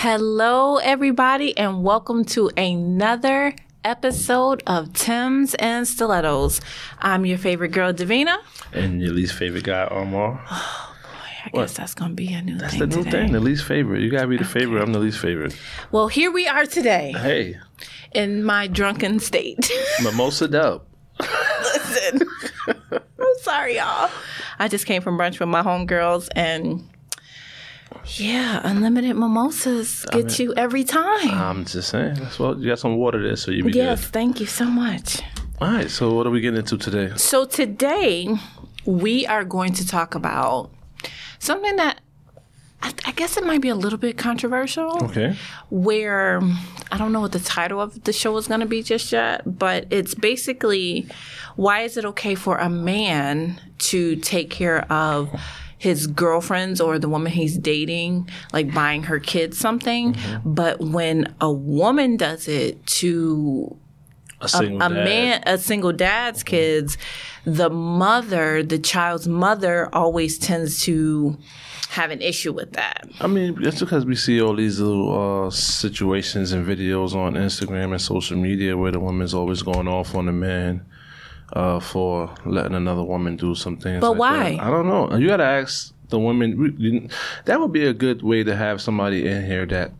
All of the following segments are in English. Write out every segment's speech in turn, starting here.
Hello, everybody, and welcome to another episode of Timbs and Stilettos. I'm your favorite girl, Davina. And your least favorite guy, Omar. Oh, boy, I guess that's gonna be a new That's thing the new today. thing, the least favorite. You gotta be the favorite. I'm the least favorite. Well, here we are today Hey, in my drunken state. mimosa dope. Listen, I'm sorry, y'all. I just came from brunch with my homegirls, and yeah, unlimited mimosas get you every time. I'm just saying. That's what you got some water there, so you be yes, thank you so much. All right. So what are we getting into today? So today we are going to talk about something that I, I guess it might be a little bit controversial. Okay. Where I don't know what the title of the show is going to be just yet, but it's basically why is it okay for a man to take care of his girlfriends or the woman he's dating, like buying her kids something, but when a woman does it to A single a man a single dad's kids the mother the child's mother always tends to have an issue with that. I mean, that's because we see all these little uh, situations and videos on Instagram and social media where the woman's always going off on the man uh, for letting another woman do some things. But like why? that. I don't know. You got to ask the women. That would be a good way to have somebody in here that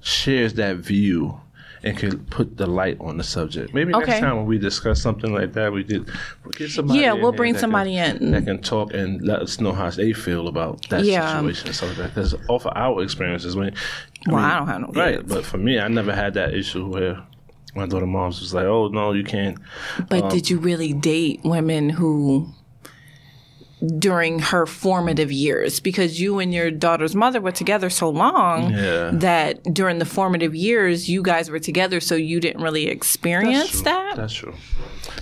shares that view and could put the light on the subject. Maybe Okay. next time when we discuss something like that, we did get somebody. Yeah, we'll bring somebody can, in. that can talk and let us know how they feel about that Yeah. situation and stuff like that. Because off of our experiences, when well i don't have no right, kids. but for me, I never had that issue where my daughter mom's was like, "Oh no, you can't." but um, did you really date women who during her formative years because you and your daughter's mother were together so long Yeah. that during the formative years you guys were together so you didn't really experience true. that That's true.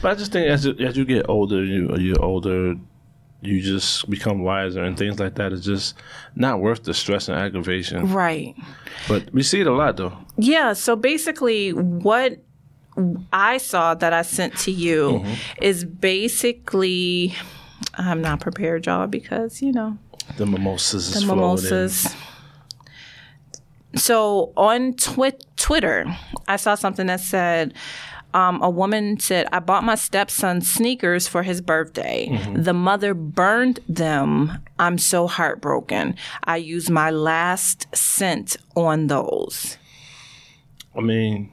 But I just think as you- as you get older, you you're older, you just become wiser, and things like that is just not worth the stress and aggravation. right But we see it a lot though. Yeah, so basically what I saw that I sent to you mm-hmm. is basically I'm not prepared, y'all, because you know The mimosas the is mimosas. So on twi- Twitter, I saw something that said, um, a woman said, I bought my stepson sneakers for his birthday. Mm-hmm. The mother burned them. I'm so heartbroken. I used my last cent on those. I mean,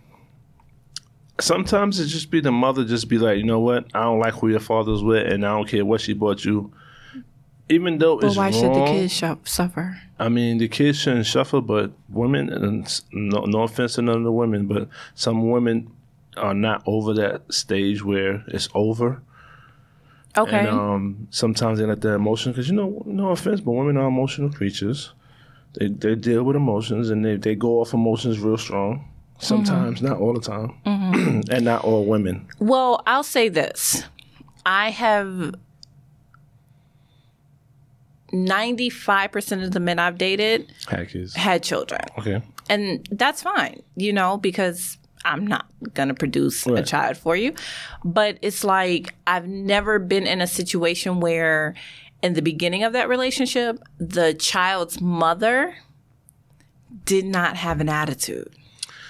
sometimes it just be the mother just be like, you know what? I don't like who your father's with, and I don't care what she bought you. Even though But it's why should the kids shu- suffer? I mean, the kids shouldn't suffer, but women, and no, no offense to none of the women, but some women are not over that stage where it's over. Okay. And um, sometimes they let their emotions, because you know, no offense, but women are emotional creatures. They they deal with emotions and they, they go off emotions real strong. Sometimes, not all the time, and not all women. Well, I'll say this. I have 95% of the men I've dated Hackers. had children. Okay. And that's fine, you know, because I'm not going to produce a child for you. But it's like I've never been in a situation where in the beginning of that relationship, the child's mother did not have an attitude.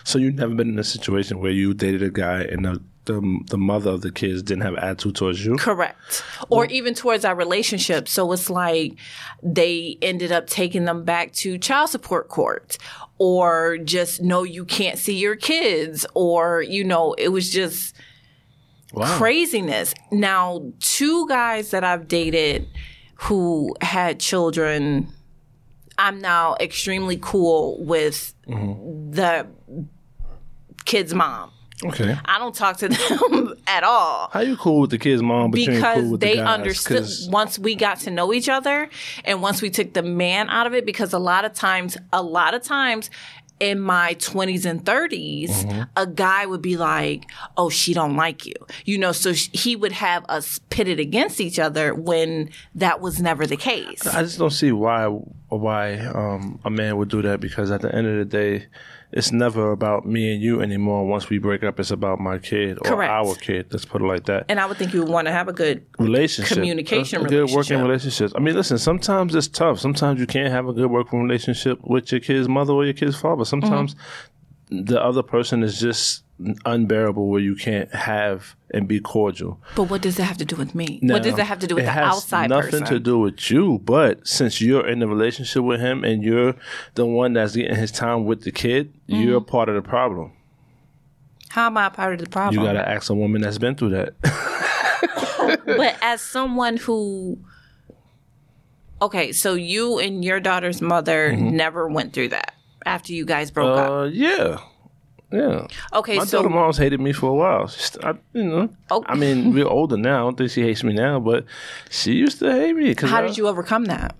So you've never been in a situation where you dated a guy and the the, the mother of the kids didn't have attitude towards you. Correct. Or even towards our relationship. So it's like they ended up taking them back to child support court or just no, you can't see your kids or, you know, it was just Wow. craziness. Now, two guys that I've dated who had children, I'm now extremely cool with mm-hmm. the kid's mom. Okay. I don't talk to them at all How you cool with the kid's mom, but you ain't because cool with they the guys? understood 'Cause- once we got to know each other and once we took the man out of it because a lot of times a lot of times in my 20s and 30s Mm-hmm. a guy would be like oh she don't like you you know so sh- he would have us pitted against each other when that was never the case I just don't see why why um, a man would do that because at the end of the day, it's never about me and you anymore. Once we break up, it's about my kid or Correct. our kid. Let's put it like that. and i would think you would want to have a good relationship, communication a, a good working relationship. relationships. I mean, listen, sometimes it's tough. Sometimes you can't have a good working relationship with your kid's mother or your kid's father. Sometimes mm-hmm. the other person is just unbearable where you can't have and be cordial. But what does that have to do with me? what does Now, that have to do with it the has outside nothing person? to do with you, but since you're in a relationship with him and you're the one that's getting his time with the kid, you're Mm-hmm. part of the problem. How am I a part of the problem? You gotta ask a woman that's been through that. but as someone who okay so you and your daughter's mother Mm-hmm. never went through that after you guys broke up uh, yeah, yeah. okay My so daughter mom's hated me for a while. I, you know, Oh. I mean, we're older now. I don't think she hates me now, but she used to hate me. How I- did you overcome that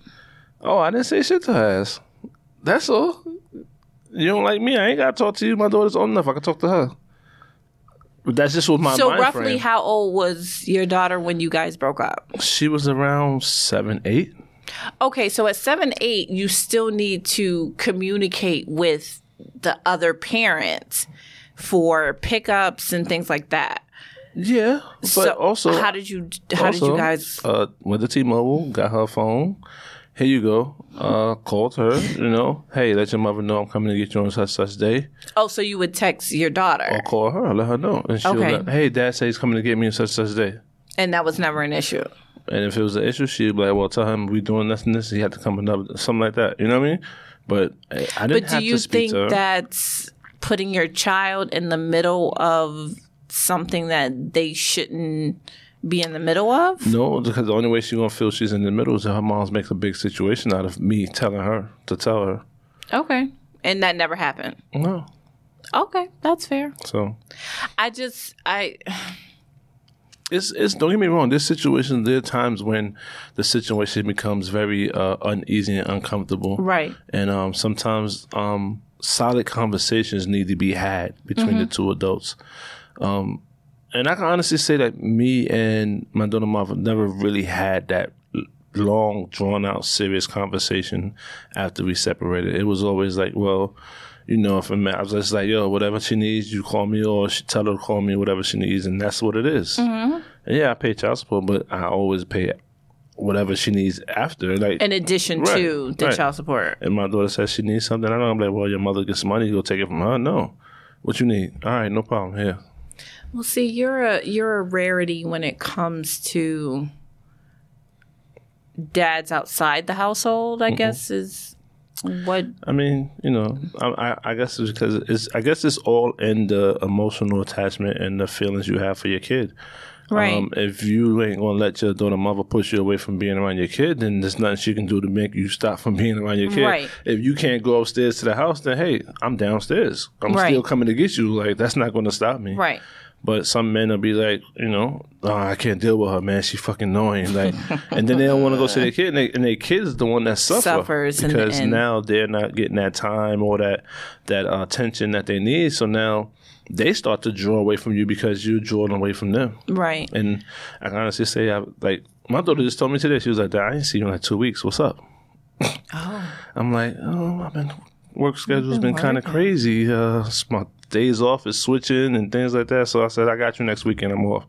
Oh, I didn't say shit to her ass. That's all. You don't like me. I ain't gotta talk to you. My daughter's old enough. I can talk to her. But that's just what my so roughly frame. how old was your daughter when you guys broke up she was around seven, eight. okay so at seven eight you still need to communicate with the other parent for pickups and things like that Yeah, but so also how did you how did you guys uh, went to T-Mobile, got her phone. Here you go. Uh, called her. You know, hey, let your mother know I'm coming to get you on such such day. oh so you would text your daughter Or call her, let her know, and she'll Okay. let, hey, dad says he's coming to get me on such such day. and that was never an issue And if it was an issue, she'd be like, well, tell him we doing this and this. He had to come another something like that. You know what I mean? But I, I didn't But do you think that's putting your child in the middle of something that they shouldn't be in the middle of? no, because the only way she's gonna feel she's in the middle is if her mom's makes a big situation out of me telling her to tell her. Okay. And that never happened. No. Okay, that's fair. So I just I it's it's don't get me wrong. There's situations. There are times when the situation becomes very uh, uneasy and uncomfortable. right. And um, sometimes um, solid conversations need to be had between Mm-hmm. the two adults. Um, and I can honestly say that me and my daughter mom never really had that long, drawn out, serious conversation after we separated. It was always like, well, you know, if a man, I was just like, yo, whatever she needs, you call me, or she tell her to call me, whatever she needs, and that's what it is. Mm-hmm. And yeah, I pay child support, but I always pay whatever she needs after. Like, In addition Right, to the right. child support. and my daughter says she needs something, I know I'm like, well, your mother gets money, go take it from her. No, what you need? All right, no problem. Here, Well, see, you're a you're a rarity when it comes to dads outside the household. I guess is what I mean, you know, I, I, guess it's because it's, I guess it's all in the emotional attachment and the feelings you have for your kid. right. Um, if you ain't gonna let your daughter mother push you away from being around your kid, then there's nothing she can do to make you stop from being around your kid. Right. If you can't go upstairs to the house, then hey, I'm downstairs. I'm Right. still coming to get you. Like that's not gonna stop me. right. But some men will be like, you know, oh, I can't deal with her, man. She fucking annoying. Like, and then they don't want to go see their kid, and, they, and their kid's the one that suffer Suffers because and- now they're not getting that time or that that uh, attention that they need. So now they start to draw away from you because you're drawing away from them. Right. And I can honestly say, I like my daughter just told me today. She was like, "Dad, I ain't seen you in like two weeks. What's up?" Oh. I'm like, "Oh, I've been work schedule's been kind of crazy. Uh, my days off is switching and things like that. So I said, I got you next weekend. I'm off.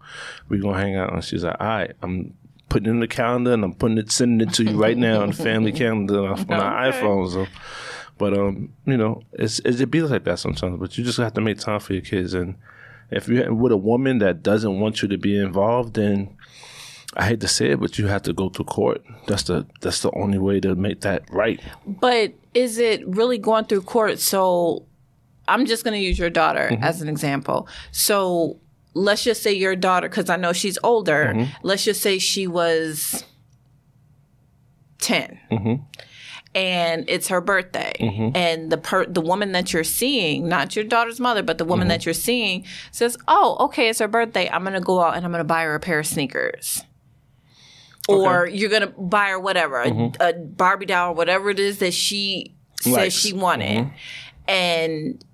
We gonna hang out. And she's like, all right. I'm putting in the calendar and I'm putting it, sending it to you right now on the family calendar on our Okay. iPhone. So, but um, you know, it's, it's it be like that sometimes. But you just have to make time for your kids. And if you're with a woman that doesn't want you to be involved, then I hate to say it, but you have to go to court. That's the that's the only way to make that right. But is it really going through court? So I'm just going to use your daughter Mm-hmm. as an example. So let's just say your daughter, because I know she's older, Mm-hmm. let's just say she was 10. Mm-hmm. And it's her birthday, and the per- the woman that you're seeing, not your daughter's mother, but the Mm-hmm. woman that you're seeing, says, "Oh, okay, it's her birthday. I'm gonna go out and I'm gonna buy her a pair of sneakers." or you're gonna buy her whatever a, Mm-hmm. a Barbie doll, or whatever it is that she says Likes. she wanted, Mm-hmm. and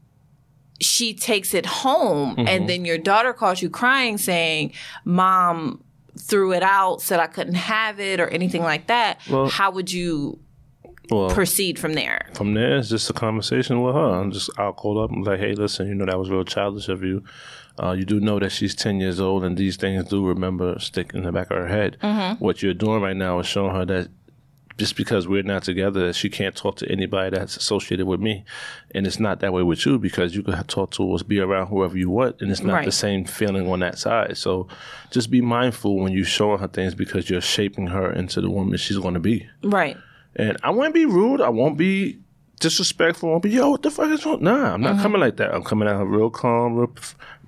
she takes it home, Mm-hmm. and then your daughter calls you crying, saying, "Mom threw it out, said I couldn't have it, or anything like that." Well- How would you Well, proceed from there? from there, it's just a conversation with her. I'm just I'll call up and be like, hey, listen, you know that was real childish of you. Uh, you do know that she's ten years old, and these things do remember stick in the back of her head. What you're doing right now is showing her that just because we're not together, she can't talk to anybody that's associated with me. And it's not that way with you because you can talk to us, be around whoever you want, and it's not Right. the same feeling on that side. So just be mindful when you're showing her things because you're shaping her into the woman she's going to be. Right. And I won't be rude. I won't be disrespectful. I won't be, yo, what the fuck is wrong? Nah, I'm not Mm-hmm. coming like that. I'm coming out real calm, real,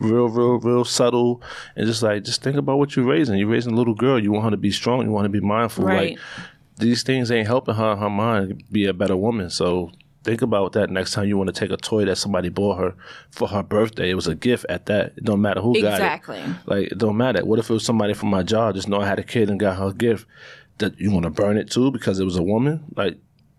real, real, real subtle, and just like, just think about what you're raising. You're raising a little girl. You want her to be strong. You want her to be mindful. Right. Like, these things ain't helping her, her mind be a better woman. So think about that next time you want to take a toy that somebody bought her for her birthday. It was a gift at that. It don't matter who got it. Exactly. Like it don't matter. What if it was somebody from my job? Just know I had a kid and got her a gift. That you want to burn it too because it was a woman? Like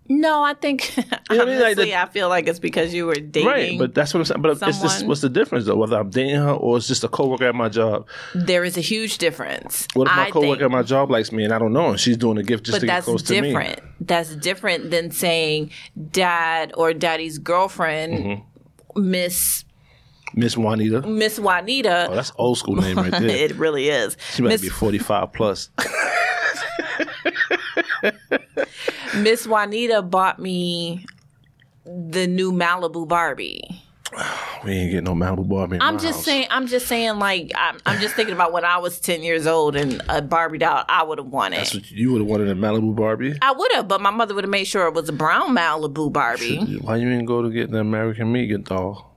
No, I think know what I mean? Like honestly, the- I feel like it's because you were dating. right, but that's what I'm saying. But it's just what's the difference though? Whether I'm dating her or it's just a coworker at my job. there is a huge difference. What if my I coworker think. at my job likes me and I don't know and she's doing a gift just to get close to me? That's different. That's different than saying dad or daddy's girlfriend, Mm-hmm. Miss Miss Juanita. Miss Juanita. Oh, that's old school name right there. it really is. She might Miss be 45 plus. Miss Juanita bought me the new Malibu Barbie. we ain't getting no Malibu Barbie. I'm just house. saying. I'm just saying. Like I'm, I'm just thinking about when I was 10 years old and a Barbie doll. I would have wanted. That's what you would have wanted a Malibu Barbie. I would have, but my mother would have made sure it was a brown Malibu Barbie. Why you didn't go to get the American Megan doll?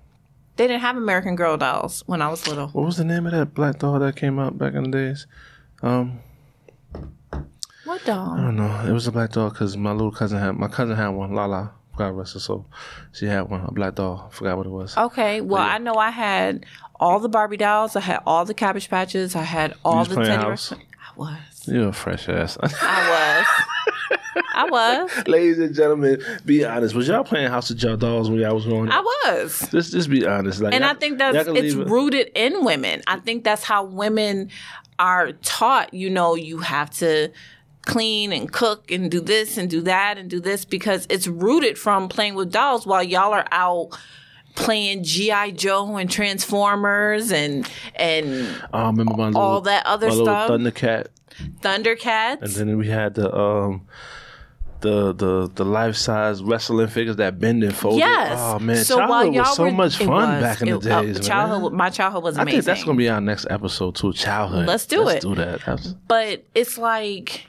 They didn't have American Girl dolls when I was little. What was the name of that black doll that came out back in the days? Um, What doll? I don't know. It was a black doll because my little cousin had my cousin had one. Lala, God rest her soul. She had one, a black doll. Forgot what it was. Okay, well I know I had all the Barbie dolls. I had all the Cabbage Patches. I had all the Teddy house? I was. You're a fresh ass. I was. I was. Ladies and gentlemen, be honest. Was y'all playing House of Y'all dolls when y'all was growing up? I was. Just, just be honest. Like, And I think that's it's it- rooted in women. I think that's how women are taught. You know, you have to clean and cook and do this and do that and do this because it's rooted from playing with dolls while y'all are out playing GI Joe and Transformers and and Oh, remember my little, all that other stuff. Thundercat, Thundercats. and then we had the um. The the the life size wrestling figures that bend and fold. Yes. Oh man, so while childhood y'all was so were, much fun was. back in the It- uh, days. man. childhood, my childhood was amazing. I think that's gonna be our next episode too. Childhood. Let's do it. Let's do that. That's- but it's like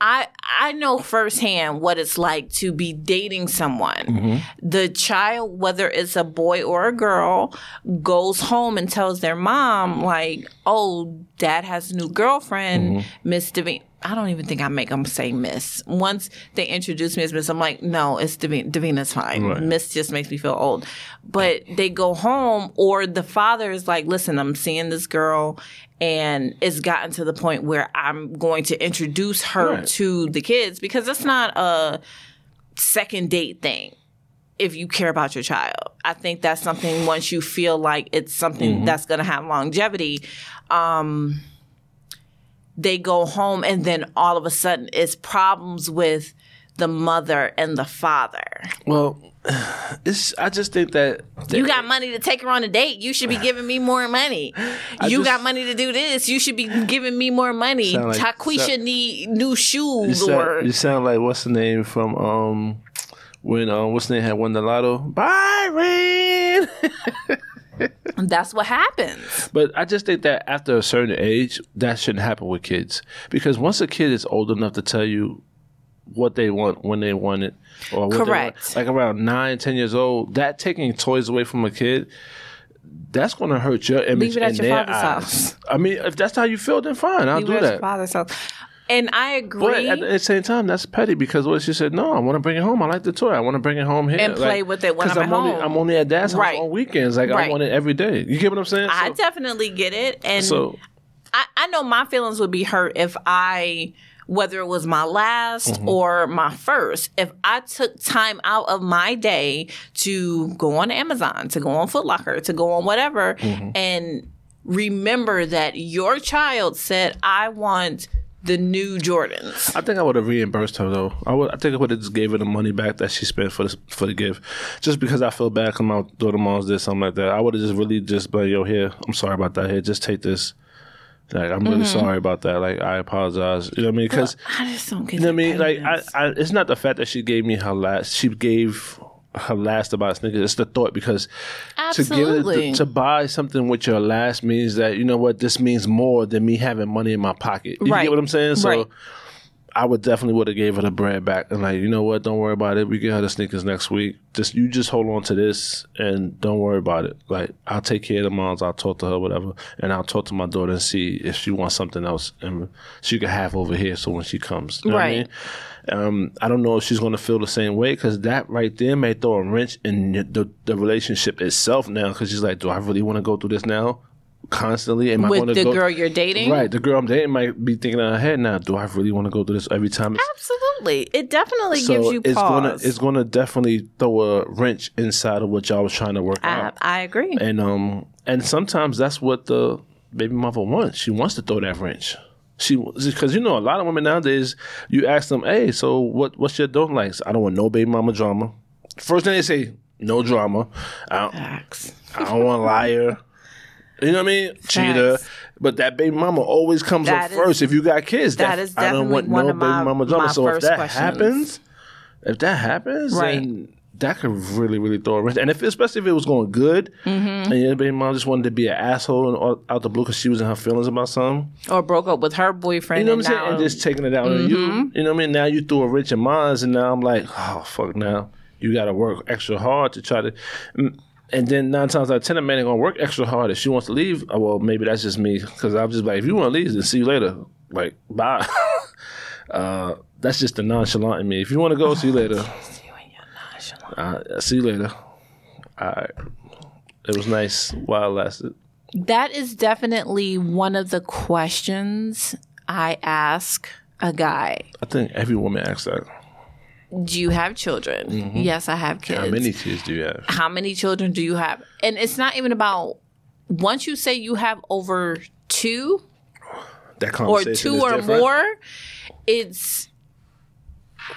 I I know firsthand what it's like to be dating someone. Mm-hmm. The child, whether it's a boy or a girl, goes home and tells their mom, like, "Oh, dad has a new girlfriend, mm-hmm. Miss Devine." I don't even think I make them say Miss. Once they introduce me as Miss, I'm like, "No, it's Devine. Davina's fine. Right. Miss just makes me feel old." But they go home, or the father is like, "Listen, I'm seeing this girl." And it's gotten to the point where I'm going to introduce her Right. to the kids because it's not a second date thing if you care about your child. I think that's something once you feel like it's something that's going to have longevity, um, they go home and then all of a sudden it's problems with the mother and the father. Well, it's. I just think that You got money to take her on a date. You should be giving me more money. you just- got money to do this. You should be giving me more money. Like- Taquisha sound- need new You shoes sound, or you sound like what's the name from um when um what's the name had won the lotto? Byron. that's what happens. but I just think that after a certain age, that shouldn't happen with kids because once a kid is old enough to tell you what they want when they want it, or what they want, Correct. like around nine, ten years old, that taking toys away from a kid. That's going to hurt your image Leave it at in your their father's eyes. house. I mean, if that's how you feel, then fine, I'll Leave do it at that. your father's house. And I agree. But at the same time, that's petty because what she said, no, I want to bring it home. I like the toy. I want to bring it home here And play with it when I'm at only, home. I'm only at dad's house Right. on weekends. Like I want it every day. You get what I'm saying? I So- definitely get it. And so I, I know my feelings would be hurt if I, whether it was my last Mm-hmm. or my first, if I took time out of my day to go on Amazon, to go on Foot Locker, to go on whatever, Mm-hmm. and remember that your child said, I want the new Jordans. I think I would have reimbursed her though. I would. I think I would have just gave her the money back that she spent for the for the gift, just because I feel bad. Cause my daughter mom's did something like that. I would have just really just been, yo, here. I'm sorry about that. Here, just take this. Like I'm really mm-hmm. sorry about that. Like I apologize. You know what I mean? Because I just don't get. you know what I mean. Like I. I, it's not the fact that she gave me her last. She gave her last about sneakers. It's the thought because to give Absolutely. it, to buy something with your last means that you know what this means more than me having money in my pocket. You Right. get what I'm saying? So. Right. I would definitely would have gave her the bread back and like, you know what, don't worry about it. We get her the sneakers next week. Just you just hold on to this and don't worry about it. Like I'll take care of the moms, I'll talk to her, whatever, and I'll talk to my daughter and see if she wants something else and she could have over here. So when she comes, you know what I Right. mean? Um, I don't know if she's going to feel the same way because that right there may throw a wrench in the, the, relationship itself now. Because she's like, do I really want to go through this now? Constantly, am I with to the go? girl you're dating, Right, the girl I'm dating might be thinking in her head now. Do I really want to go through this every time? It's, Absolutely, it definitely so gives you it's pause. gonna it's gonna definitely throw a wrench inside of what y'all was trying to work I, out. I agree. And um and sometimes that's what the baby mother wants. She wants to throw that wrench. She because you know a lot of women nowadays. You ask them, hey, so what what's your don't likes? I don't want no baby mama drama. First thing they say, no drama. I don't, Facts. I don't want a liar. You know what I mean? Cheater. But that baby mama always comes That up is- first if you got kids. that is I don't want one no of baby my- mama drama. So if that questions. happens, if that happens, Right. then that could really, really throw a wrench. And if especially if it was going good, Mm-hmm. and your baby mom just wanted to be an asshole and all, out the blue because she was in her feelings about something, Or broke up with her boyfriend. you know what I'm saying? And just taking it out on Mm-hmm. you. You know what I mean? Now you threw a wrench in mine, and now I'm like, oh fuck, now you got to work extra hard to try to. And then nine times out of ten, a man ain't gonna work extra hard. If she wants to leave, uh, well, maybe that's just me because I'm just like, if you want to leave, then see you later. Like, bye. uh, that's just the nonchalant in me. If you want to go, see you later. Uh, see you later. All right. It was nice while it lasted. That is definitely one of the questions I ask a guy. I think every woman asks that. Do you have children? Yes, I have kids. Mm-hmm. How many kids do you have? How many children do you have? And it's not even about once you say you have over two That or two or different. more, it's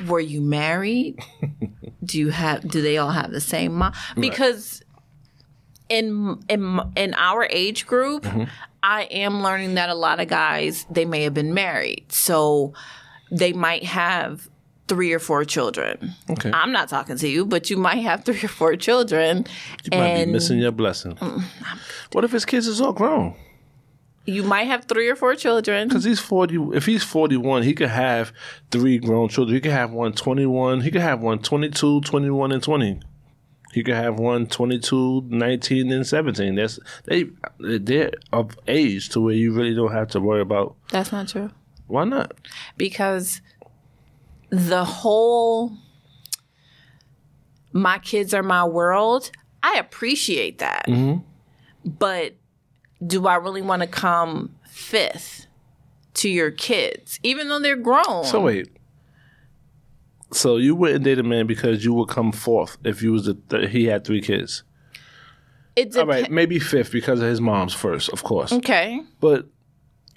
were you married? do you have do they all have the same mom? Because in in in our age group, Mm-hmm. I am learning that a lot of guys they may have been married. So they might have three or four children. Okay. I'm not talking to you, but you might have three or four children. You might be missing your blessing. Mm, What if his kids is all grown? You might have three or four children. Because he's 40. If he's 41, he could have three grown children. He could have one 21. He could have one 22, 21, and 20. He could have one 22, 19, and 17. That's they they're of age to where you really don't have to worry about. That's not true. Why not? because the whole my kids are my world i appreciate that mm-hmm. but do i really want to come fifth to your kids even though they're grown So wait. So you wouldn't date a man because you would come fourth if you was the th- he had three kids. it All depends maybe fifth because of his mom's first, of course. okay But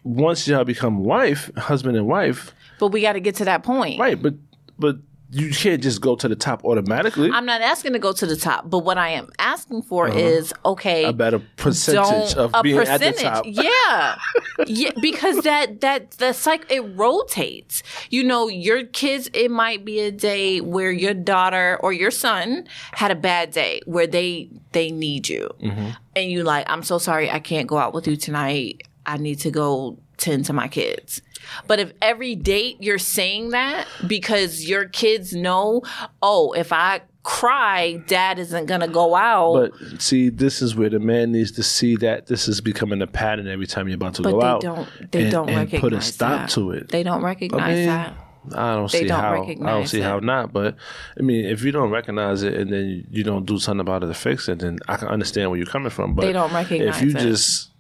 once y'all become wife, husband and wife, but we got to get to that point right? But but you can't just go to the top automatically. i'm not asking to go to the top but what i am asking for is okay Uh-huh. a better percentage of a being percentage. at the top. Yeah, yeah, because that that the cycle it rotates. You know, your kids. It might be a day where your daughter or your son had a bad day where they they need you, Mm-hmm. and you like, I'm so sorry, I can't go out with you tonight. I need to go tend to my kids. But if every date you're saying that because your kids know, oh, if I cry, dad isn't gonna go out. But see, this is where the man needs to see that this is becoming a pattern every time you're about to But go they out. don't. They and, don't and recognize put a stop that. to it. They don't recognize mean, that. I don't They see don't how. I don't see it. how not. But I mean, if you don't recognize it and then you don't do something about it to fix it, then I can understand where you're coming from. But They don't recognize if you it. just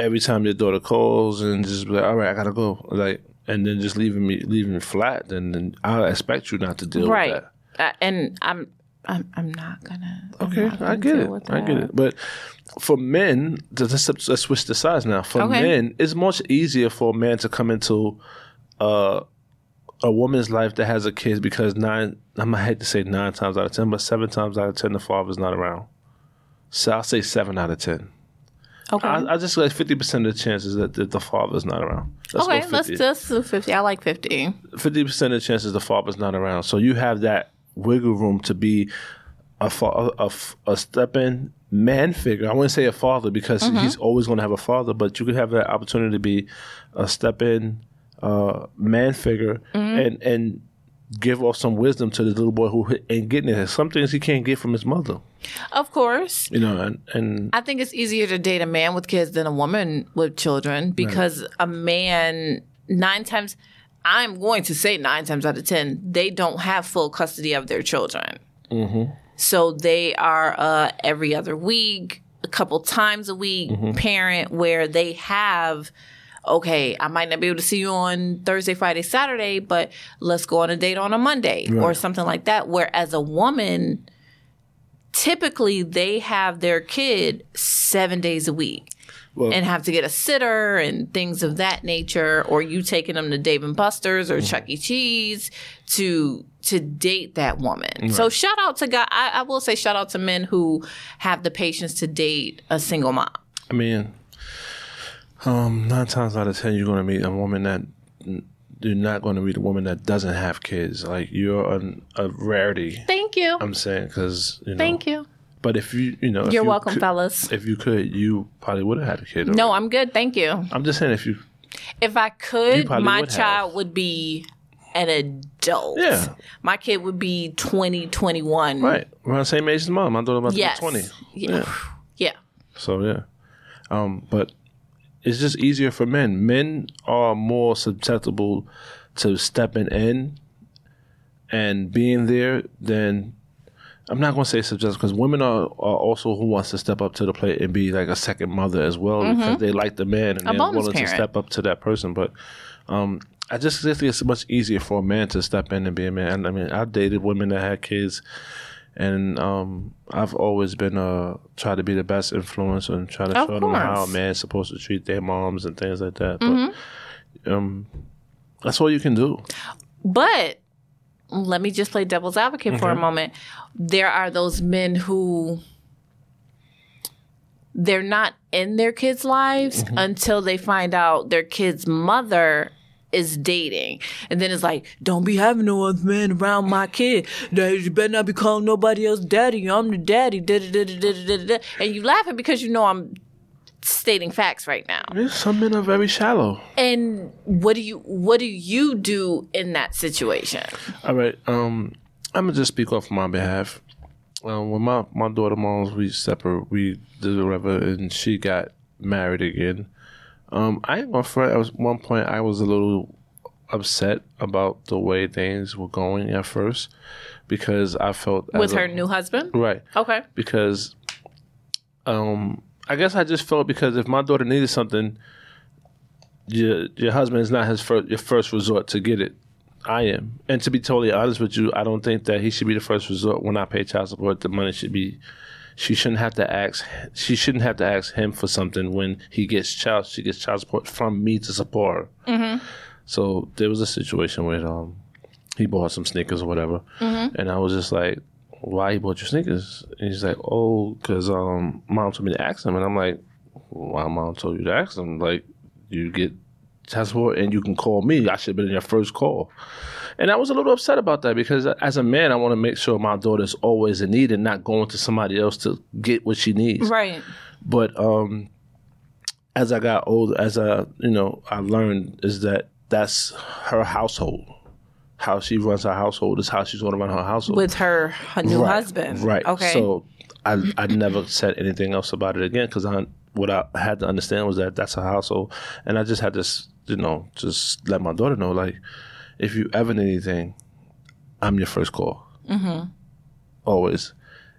every time your daughter calls and just be like, "All right, I gotta go," like, and then just leaving me leaving me flat, then, then I expect you not to deal Right. with that. Uh, and I'm. I'm, I'm not gonna. Okay, not gonna I get it. I get it. But for men, let's, let's switch the sides now. For Okay. men, it's much easier for a man to come into uh, a woman's life that has a kid because nine, I might hate to say nine times out of ten, but seven times out of ten, the father's not around. So I'll say seven out of ten. Okay. I, I just like fifty percent of the chances that, that the father's not around. Let's okay, let's 50. let's do fifty. I like fifty. fifty percent of the chances the father's not around. So you have that wiggle room to be a fa- a, a, a step in man figure. I wouldn't say a father because Mm-hmm. he's always going to have a father, but you could have that opportunity to be a step in uh, man figure Mm-hmm. and and give off some wisdom to the little boy who ain't getting it. Some things he can't get from his mother, Of course. you know, and and I think it's easier to date a man with kids than a woman with children because a man nine times I'm going to say nine times out of ten they don't have full custody of their children. So they are uh, every other week, a couple times a week parent where they have. Okay, I might not be able to see you on Thursday, Friday, Saturday, but let's go on a date on a Monday or something like that. Whereas a woman, typically they have their kid seven days a week Well- and have to get a sitter and things of that nature or you taking them to dave and buster's or chuck e. Cheese to to date that woman. So shout out to God. I, I will say shout out to men who have the patience to date a single mom. I mean, um, nine times out of ten, you're going to meet a woman that you're not going to meet a woman that doesn't have kids. Like you're an, a rarity. thank you I'm saying because you know. thank you But if you, you know, you're you welcome could- fellas If you could, you probably would have had a kid. no i'm good thank you I'm just saying if you. if i could my would have. child would be an adult Yeah. my kid would be 20 21 Right, around the same age as mom. My daughter about yes be 20. yeah. Yeah. yeah. So yeah, um, but it's just easier for men. Men are more susceptible to stepping in and being there than. I'm not going to say susceptible because women are, are also who wants to step up to the plate and be like a second mother as well because they like the man and they're bonus willing to step up to that person. But um, I just think it's much easier for a man to step in and be a man. I mean, I've dated women that had kids and um, I've always been uh try to be the best influence and try to Of show them how a man's supposed to treat their moms and things like that. Mm-hmm. But um, that's all you can do. But let me just play devil's advocate for a moment. There are those men who they're not in their kids' lives until they find out their kid's mother is dating. And then it's like, don't be having no other man around my kid. You better not be calling nobody else daddy. I'm the daddy. Da, da, da. And you laughing because you know I'm stating facts right now. Some men are very shallow. And what do you what do you do in that situation? All right, um, I'm gonna just speak off my behalf. Um, when my my daughter moms we separate, we did whatever, and she got married again. Um, I gonna. At was- one point, I was a little upset about the way things were going at first because I felt With a- her new husband? right Okay. because um I guess I just felt because if my daughter needed something, your your husband is not his first your first resort to get it. I am, and to be totally honest with you, I don't think that he should be the first resort when I pay child support. The money should be. She shouldn't have to ask. She shouldn't have to ask him for something when he gets child. She gets child support from me to support her. So there was a situation where um, he bought some sneakers or whatever, and I was just like, "Why he bought your sneakers?" And he's like, "Oh, because um, mom told me to ask him," and I'm like, "Why mom told you to ask him? Like, you get child support and you can call me. I should have been in your first call." And I was a little upset about that because as a man, I want to make sure my daughter's always in need and not going to somebody else to get what she needs. Right. But um, as I got older, as I you know, I learned is that that's her household. How she runs her household is how she's going to run her household With her, her new right, husband. Right. Okay. So I I never said anything else about it again because I what I had to understand was that that's her household, and I just had to you know just let my daughter know like if you ever need anything, I'm your first call. Mm-hmm. Always.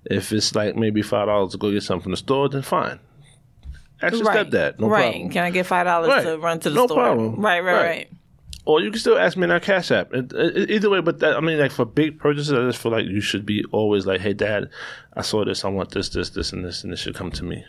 If it's like maybe five dollars to go get something from the store, then fine. Actually, right. stepdad, no right. problem. Can I get five dollars Right. to run to the No store? problem. Right, right, Right. right. Or you can still ask me in our Cash App. It- it- Either way, but that, I mean, like for big purchases, I just feel like you should be always like, "Hey, Dad, I saw this. I want this, this, this, and this, and this should come to me."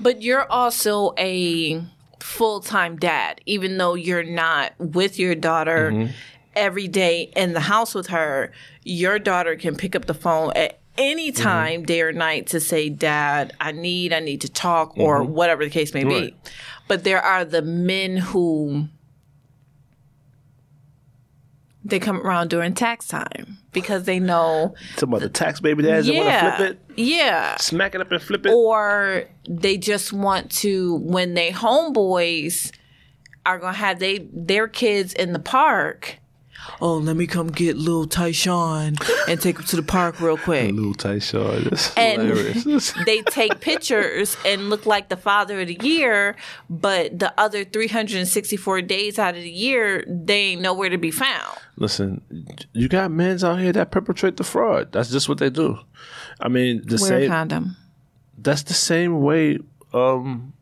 But you're also a full time dad, even though you're not with your daughter Mm-hmm. every day in the house with her. Your daughter can pick up the phone at any time, day or night, to say, Dad, I need, I need to talk, or whatever the case may Right. be. But there are the men who they come around during tax time because they know, Talking about the tax baby dads that want to flip it, yeah, smack it up and flip it. or they just want to when they homeboys are gonna have they their kids in the park. Oh, let me come get little Tyshawn and take him to the park real quick. Little short. That's And hilarious. they take pictures and look like the father of the year, but the other 364 days out of the year, they ain't nowhere to be found. Listen, you got men's out here that perpetrate the fraud. That's just what they do. I mean, the Wear same. condom. That's the same way. Um,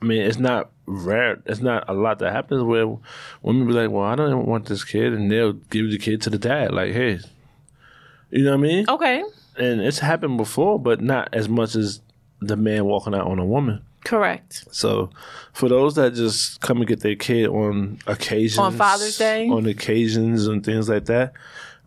I mean, it's not rare. It's not a lot that happens where women be like, "Well, I don't want this kid," and they'll give the kid to the dad. Like, hey, you know what I mean? Okay, And it's happened before, but not as much as the man walking out on a woman. correct. So, for those that just come and get their kid on occasions, On Father's Day? on occasions and things like that,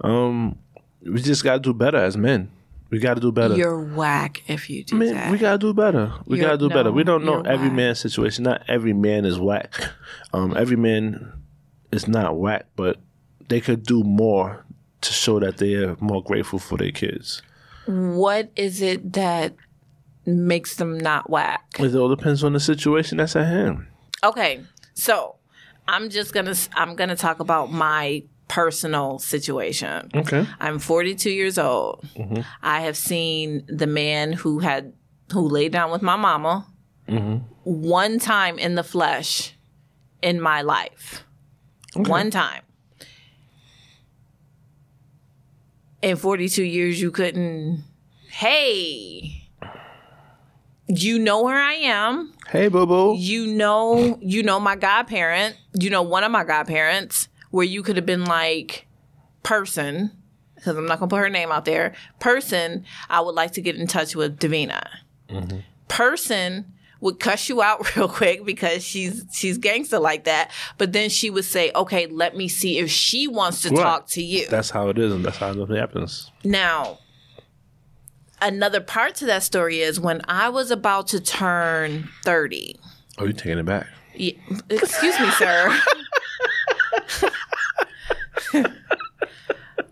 um, we just got to do better as men. We got to do better. You're whack if you do Man, that. we gotta do better. We gotta do better. We don't know every whack. man's situation. Not every man is whack. Um, every man is not whack, but they could do more to show that they are more grateful for their kids. what is it that makes them not whack? It all depends on the situation that's at hand. Okay, so I'm just gonna I'm gonna talk about my personal situation. Okay. I'm 42 years old. Mm-hmm. I have seen the man who had who laid down with my mama mm-hmm. one time in the flesh in my life. One time. In 42 years, you couldn't. Hey, you know where I am Hey, boo boo. you know you know my godparent you know one of my godparents where you could have been like person because i'm not gonna put her name out there person i would like to get in touch with davina person would cuss you out real quick because she's she's gangster like that but then she would say okay let me see if she wants to Right. talk to you That's how it is, and that's how it happens. now, another part to that story is when I was about to turn 30. Oh, you taking it back? Yeah, excuse me, sir.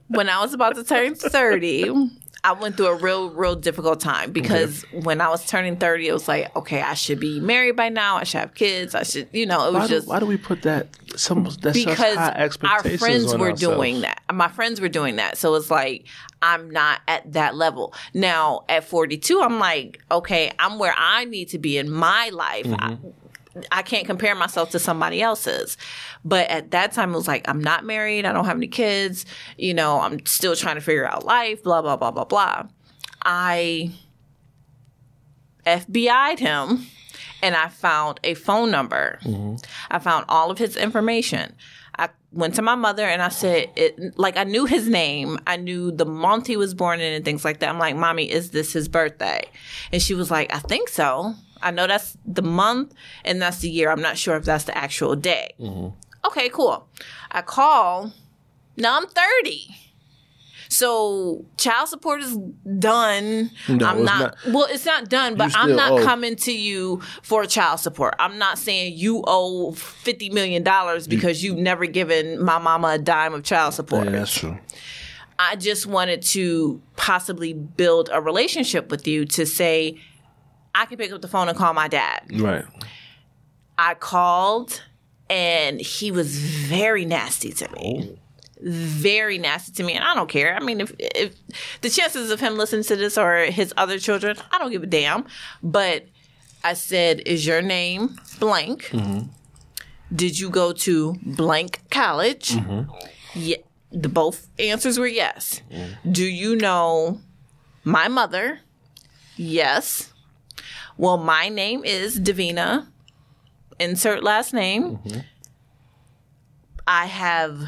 when I was about to turn 30, I went through a real, real difficult time because when I was turning 30, it was like, okay, I should be married by now. I should have kids. I should, you know, it was Why do, just why do we put that? Some that's because our friends were ourselves. doing that. My friends were doing that. So it's like I'm not at that level. Now at 42, I'm like, okay, I'm where I need to be in my life. Mm-hmm. I, I can't compare myself to somebody else's. But at that time, it was like, I'm not married. I don't have any kids. You know, I'm still trying to figure out life, blah, blah, blah, blah, blah. I FBI'd him and I found a phone number. Mm-hmm. I found all of his information. I went to my mother and I said, it, like, I knew his name. I knew the month he was born in and things like that. I'm like, Mommy, is this his birthday? And she was like, I think so. I know that's the month and that's the year. I'm not sure if that's the actual day. Mm-hmm. Okay, cool. I call. Now I'm 30. So child support is done. No, I'm not, not. Well, it's not done, but I'm not owe. coming to you for child support. I'm not saying you owe fifty million dollars because you've never given my mama a dime of child support. Yeah, that's true. I just wanted to possibly build a relationship with you to say I can pick up the phone and call my dad. Right. I called and he was very nasty to me. Oh. Very nasty to me, and I don't care. I mean, if if the chances of him listening to this or his other children, I don't give a damn. But I said, "Is your name blank? Mm-hmm. Did you go to blank college?" Mm-hmm. Yeah, the both answers were yes. Mm. Do you know my mother? Yes. Well, my name is Davina. Insert last name. I have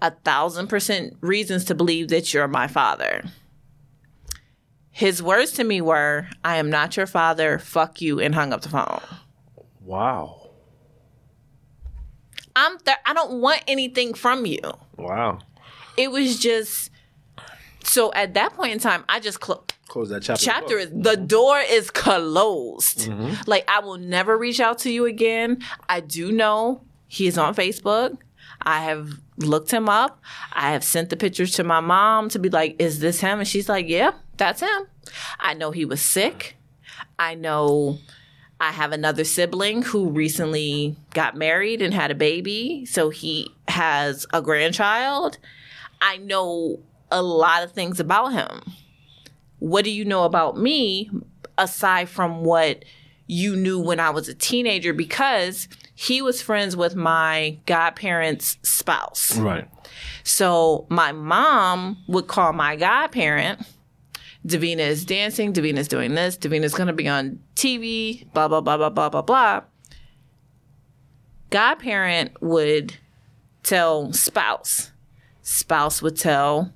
a thousand percent reasons to believe that you're my father. His words to me were, I am not your father, fuck you, and hung up the phone. Wow. I'm th- I don't want anything from you. Wow. It was just So at that point in time, I just closed Close that chapter. chapter is the door is closed. Mm-hmm. Like I will never reach out to you again. I do know he is on Facebook. I have looked him up. I have sent the pictures to my mom to be like, "Is this him?" And she's like, "Yeah, that's him." I know he was sick. I know I have another sibling who recently got married and had a baby, so he has a grandchild. I know a lot of things about him what do you know about me aside from what you knew when I was a teenager? Because he was friends with my godparents' spouse. Right. So my mom would call my godparent. Davina is dancing. Davina is doing this. Davina's going to be on TV. Blah blah blah blah blah blah blah. Godparent would tell spouse. Spouse would tell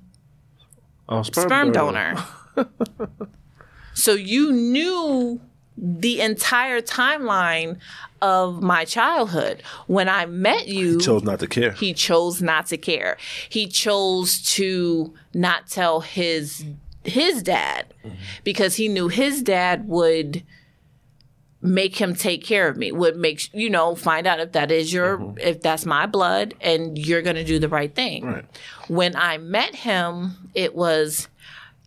Oh, sperm, sperm donor. so you knew the entire timeline of my childhood. When I met you, he Chose not to care. he chose not to care. He chose to not tell his his dad because he knew his dad would make him take care of me would make you know find out if that is your mm-hmm. if that's my blood and you're going to do the right thing Right. when i met him it was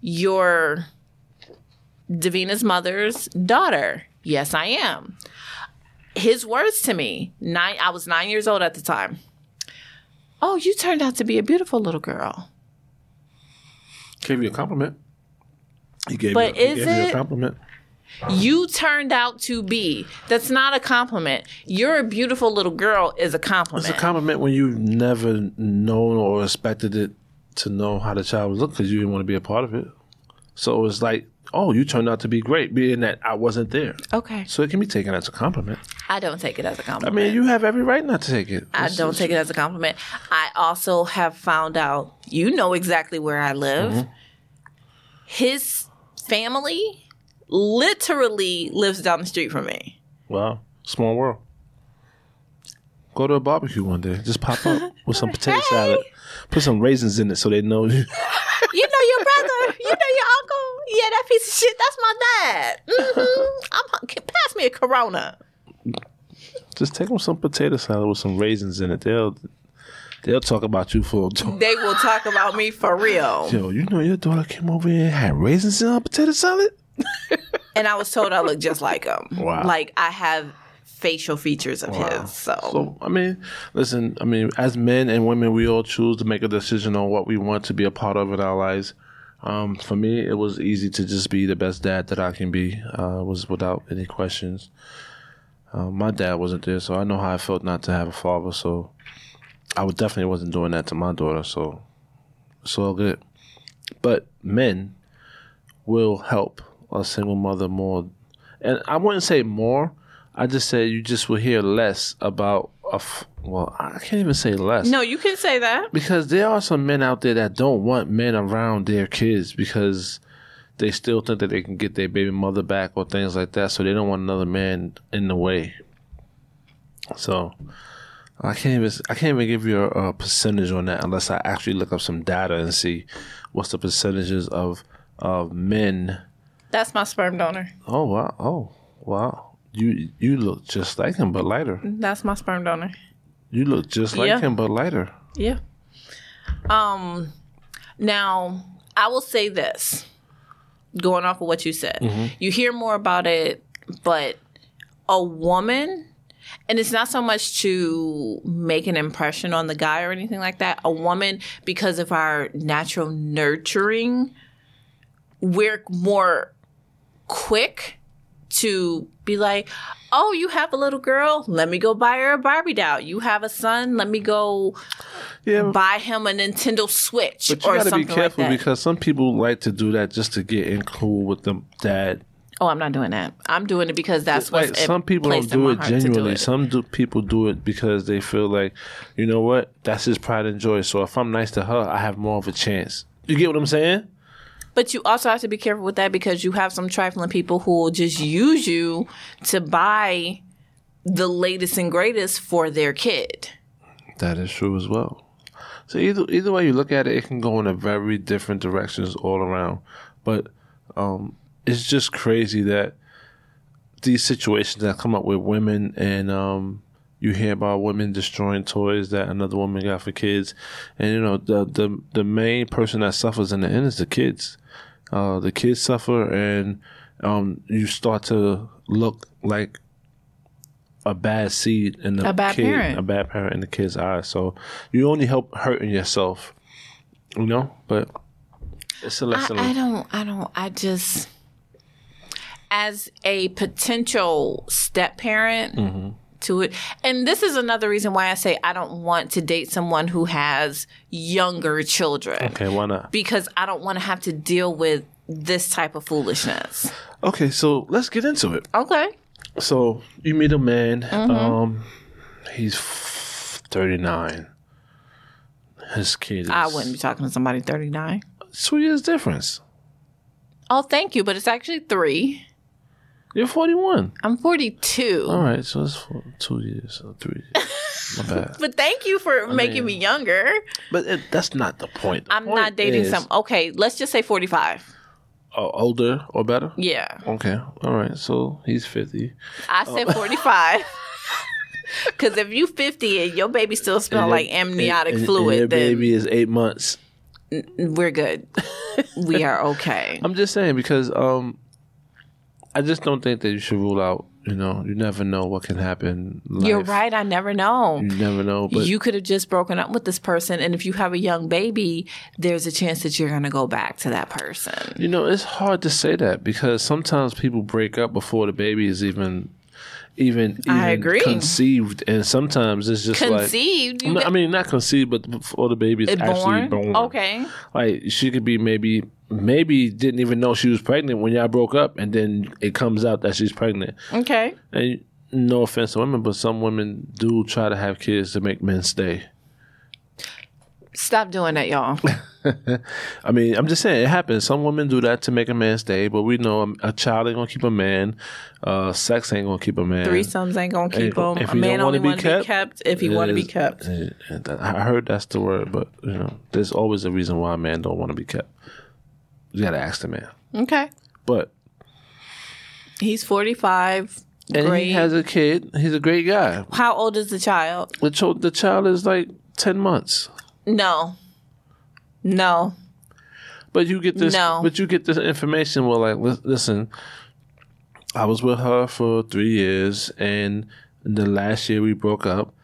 your davina's mother's daughter. Yes i am. His words to me nine i was nine years old at the time. Oh you turned out to be a beautiful little girl. Gave you a compliment. He gave, But you, is gave you a compliment. you turned out to be? That's not a compliment. You're a beautiful little girl is a compliment It's a compliment when you've never known or expected it to know how the child would look because you didn't want to be a part of it. So it's like, oh, you turned out to be great, being that I wasn't there. okay So it can be taken as a compliment. i don't take it as a compliment I mean, you have every right not to take it. I It's- don't take it as a compliment. I also have found out you know exactly where I live. Mm-hmm. His family literally lives down the street from me. Wow, small world. Go to a barbecue one day. Just pop up with some potato salad. Put some raisins in it so they know you. You know your brother, you know your uncle. Yeah, that piece of shit, that's my dad. hmm I'm pass me a Corona. Just take them some potato salad with some raisins in it. They'll they'll talk about you for. A They will talk about me for real. Yo, you know your daughter came over here and had raisins in her potato salad. And I was told I look just like him. Wow. Like I have facial features of his. So, So I mean, listen. I mean, as men and women, we all choose to make a decision on what we want to be a part of in our lives. Um, for me, it was easy to just be the best dad that I can be. Uh, was without any questions. Uh, my dad wasn't there, so I know how I felt not to have a father. So I would definitely wasn't doing that to my daughter. So it's all good. But men will help a single mother more, and I wouldn't say more. I just say you just will hear less about a. F- well, I can't even say less no, you can say that. because there are some men out there that don't want men around their kids because they still think that they can get their baby mother back or things like that. So they don't want another man in the way. So I can't even I can't even give you a, a percentage on that unless I actually look up some data and see what's the percentages of of men. That's my sperm donor. Oh wow! Oh wow! You you look just like him but lighter. That's my sperm donor. You look just like Yeah. him but lighter. Yeah. Um now I will say this. Going off of what you said. You hear more about it, but a woman and it's not so much to make an impression on the guy or anything like that. A woman, because of our natural nurturing, we're more quick to be like, oh, you have a little girl? Let me go buy her a Barbie doll. You have a son? Let me go Yeah, buy him a Nintendo Switch But you got to be careful like because some people like to do that just to get in cool with them dad. oh, I'm not doing that. I'm doing it because that's what Like some people don't do it genuinely. Some do, people do it because they feel like, you know what, that's his pride and joy. So if I'm nice to her, I have more of a chance. You get what I'm saying? But you also have to be careful with that because you have some trifling people who will just use you to buy the latest and greatest for their kid. That is true as well. So either either way you look at it, it can go in a very different directions all around. But um, it's just crazy that these situations that come up with women and um, you hear about women destroying toys that another woman got for kids, and you know the the the main person that suffers in the end is the kids. Uh, the kids suffer, and um, you start to look like a bad seed in the A bad kid, parent. a bad parent in the kid's eyes. So you only help hurting yourself, you know. But it's a lesson. I don't. I don't. I just, as a potential step parent Mm-hmm. To it, and this is another reason why I say I don't want to date someone who has younger children okay, why not? because I don't want to have to deal with this type of foolishness. Okay, so let's get into it. Okay. So you meet a man. Mm-hmm. Um, he's f- thirty nine. His kid is I wouldn't be talking to somebody 39. two years difference. Oh, thank you, but it's actually three. You're forty one. I'm 42. All right, so it's for two years, or three. years. My bad. But thank you for making me younger. But it, that's not the point. The I'm point not dating is, some. Okay, let's just say 45. uh, older or better. Yeah. Okay, all right. So he's fifty. I said 45. Because if you 50 and your baby still smell like amniotic And- and fluid, your then baby is eight months. we're good. we are okay. I'm just saying because um, I just don't think that you should rule out. You know, you never know what can happen. in You're right. I never know. You never know. But you could have just broken up with this person, and if you have a young baby, there's a chance that you're going to go back to that person. You know, it's hard to say that because sometimes people break up before the baby is even even, I agree. conceived, and sometimes it's just Conceived. like I mean, not conceived, but before the baby is actually born? born. Okay. like she could be maybe maybe didn't even know she was pregnant when y'all broke up, and then it comes out that she's pregnant. Okay. And no offense to women, but some women do try to have kids to make men stay. Stop doing that, y'all. I mean, I'm just saying it happens. Some women do that to make a man stay, but we know a, a child ain't gonna keep a man. Uh, sex ain't gonna keep a man. Threesomes ain't gonna keep him. if A man only want to be kept, if he want to be kept. I heard that's the word, but you know, there's always a reason why a man don't want to be kept. You gotta ask the man. Okay. But He's 45. and Great. he has a kid. He's a great guy. How old is the child? The, ch- the child is like ten months. No. No. But you get this. No. But you get this information. Well, like, li- listen, I was with her for three years, and the last year we broke up.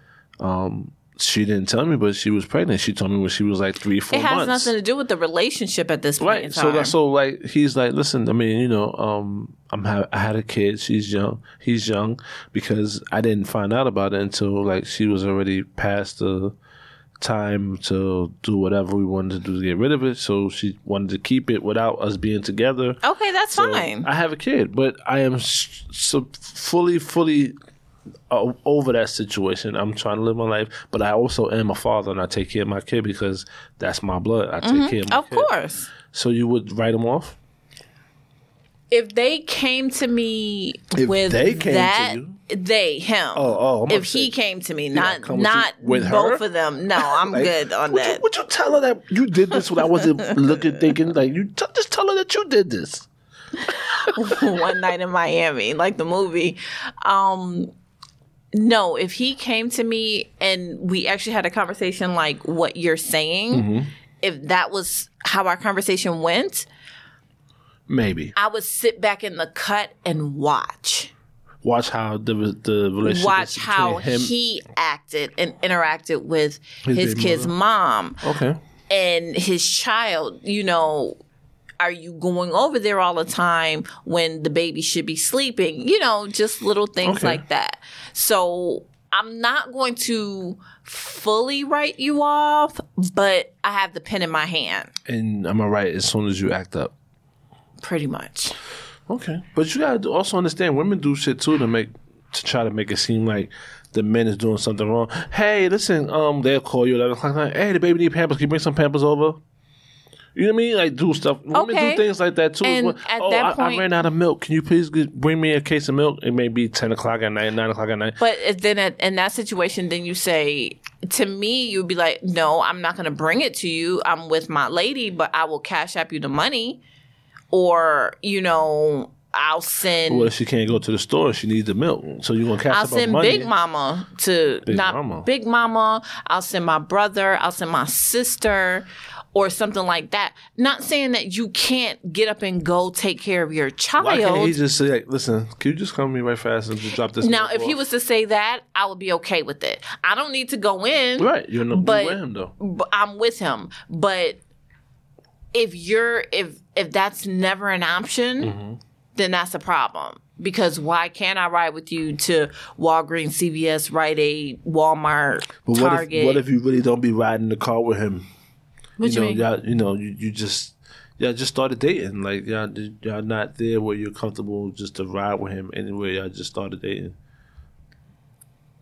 Um, she didn't tell me, but she was pregnant. She told me when she was like three, four It has months. nothing to do with the relationship at this point in right. time. So that, so like he's like, listen. I mean, you know, um, I'm ha- I had a kid. She's young. He's young because I didn't find out about it until like she was already past the time to do whatever we wanted to do to get rid of it. So she wanted to keep it without us being together. okay, that's So fine. I have a kid, but I am so fully, fully over that situation. I'm trying to live my life, but I also am a father, and I take care of my kid because that's my blood. I take care of my of kid. course. So you would write them off? If they came to me If with they came to that, you? they him. Oh, oh, I'm if about he came to me, I not with not you- with both her? of them. No, I'm Like, good on would You, that. would you tell her that you did this when I wasn't looking, thinking? Like you t- just tell her that you did this. one night in Miami, like the movie. Um, no, if he came to me and we actually had a conversation like what you're saying, Mm-hmm. if that was how our conversation went, Maybe I would sit back in the cut and watch. watch how the the relationship. Watch how him. he acted and interacted with His his, kid's mom Okay. and his child, you know, are you going over there all the time when the baby should be sleeping? You know, just little things Okay. like that. So I'm not going to fully write you off, but I have the pen in my hand, And I'm going to write as soon as you act up. pretty much. Okay, but you gotta also understand women do shit too to make to try to make it seem like the men is doing something wrong. Hey, listen, um, they'll call you at eleven o'clock. Hey, the baby need pampers. Can you bring some pampers over? You know what I mean? Like do mm-hmm. stuff. Women Okay. do things like that too. And well. at oh, that I, I ran out of milk. Can you please bring me a case of milk? It may be ten o'clock at night, nine o'clock at night. But uh, then at, in that situation, then you say, to me, you'd be like, no, I'm not going to bring it to you. I'm with my lady, but I will cash app you the money. Or, you know, I'll send. What if she can't go to the store? She needs the milk, so you're gonna cash I'll up send money. Big Mama to Big not Mama. Big Mama. I'll send my brother. I'll send my sister, or something like that. Not saying that you can't get up and go take care of your child. Why can't he just say, like, "Listen, can you just come to me right fast and just drop this?" now, if he was to say that, I would be okay with it. I don't need to go in. right, you're no, but- with him though. but I'm with him. But if you're if if that's never an option, Mm-hmm. then that's a problem. Because why can't I ride with you to Walgreens, CVS, Rite Aid, Walmart, But what Target? if what if you really don't be riding the car with him? What you you know, mean? y'all, you know, you, you just y'all just started dating. Like y'all, y'all not there where you're comfortable just to ride with him anywhere. Y'all just started dating.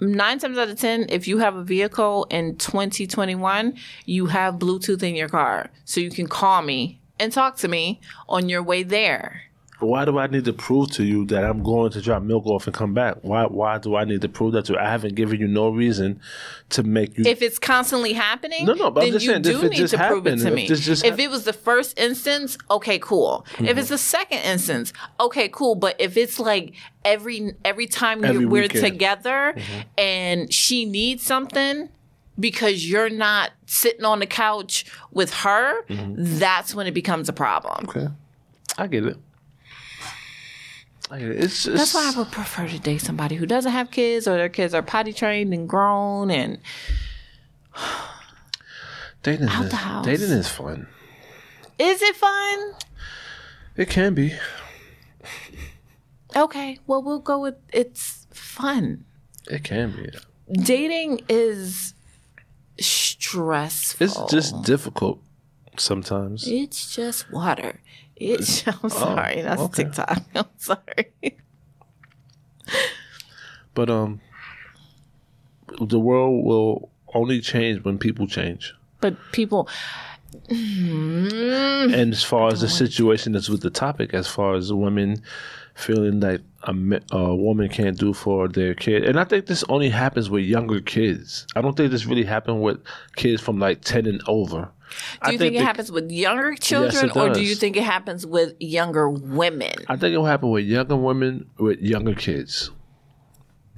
Nine times out of ten, if you have a vehicle in 2021, you have Bluetooth in your car, so you can call me and talk to me on your way there. Why do I need to prove to you that I'm going to drop milk off and come back? Why why do I need to prove that to you? I haven't given you no reason to make you if it's constantly happening, No, no, but I'm just you saying, do if need to prove it to if me. just if it was the first instance, okay, cool. If Mm-hmm. it's the second instance, okay, cool. But if it's like every every time Every we're weekend. Mm-hmm. together and she needs something because you're not sitting on the couch with her, that's when it becomes a problem. Mm-hmm. Okay. I get it. I get it. It's, it's That's why I would prefer to date somebody who doesn't have kids or their kids are potty trained and grown and dating out is, the house. dating is fun. is it fun? It can be. Okay, well we'll go with it's fun. It can be. dating is stressful. It's just difficult sometimes. it's just water. It's I'm sorry, that's Oh, okay. TikTok. I'm sorry. But um the world will only change when people change. But people And as far as the situation that's with the topic, as far as women feeling that a, a woman can't do for their kid, and I think this only happens with younger kids. I don't think this really happened with kids from like ten and over. do you think, it happens with younger children it or do you think it happens with younger women? I think it will happen with younger women with younger kids.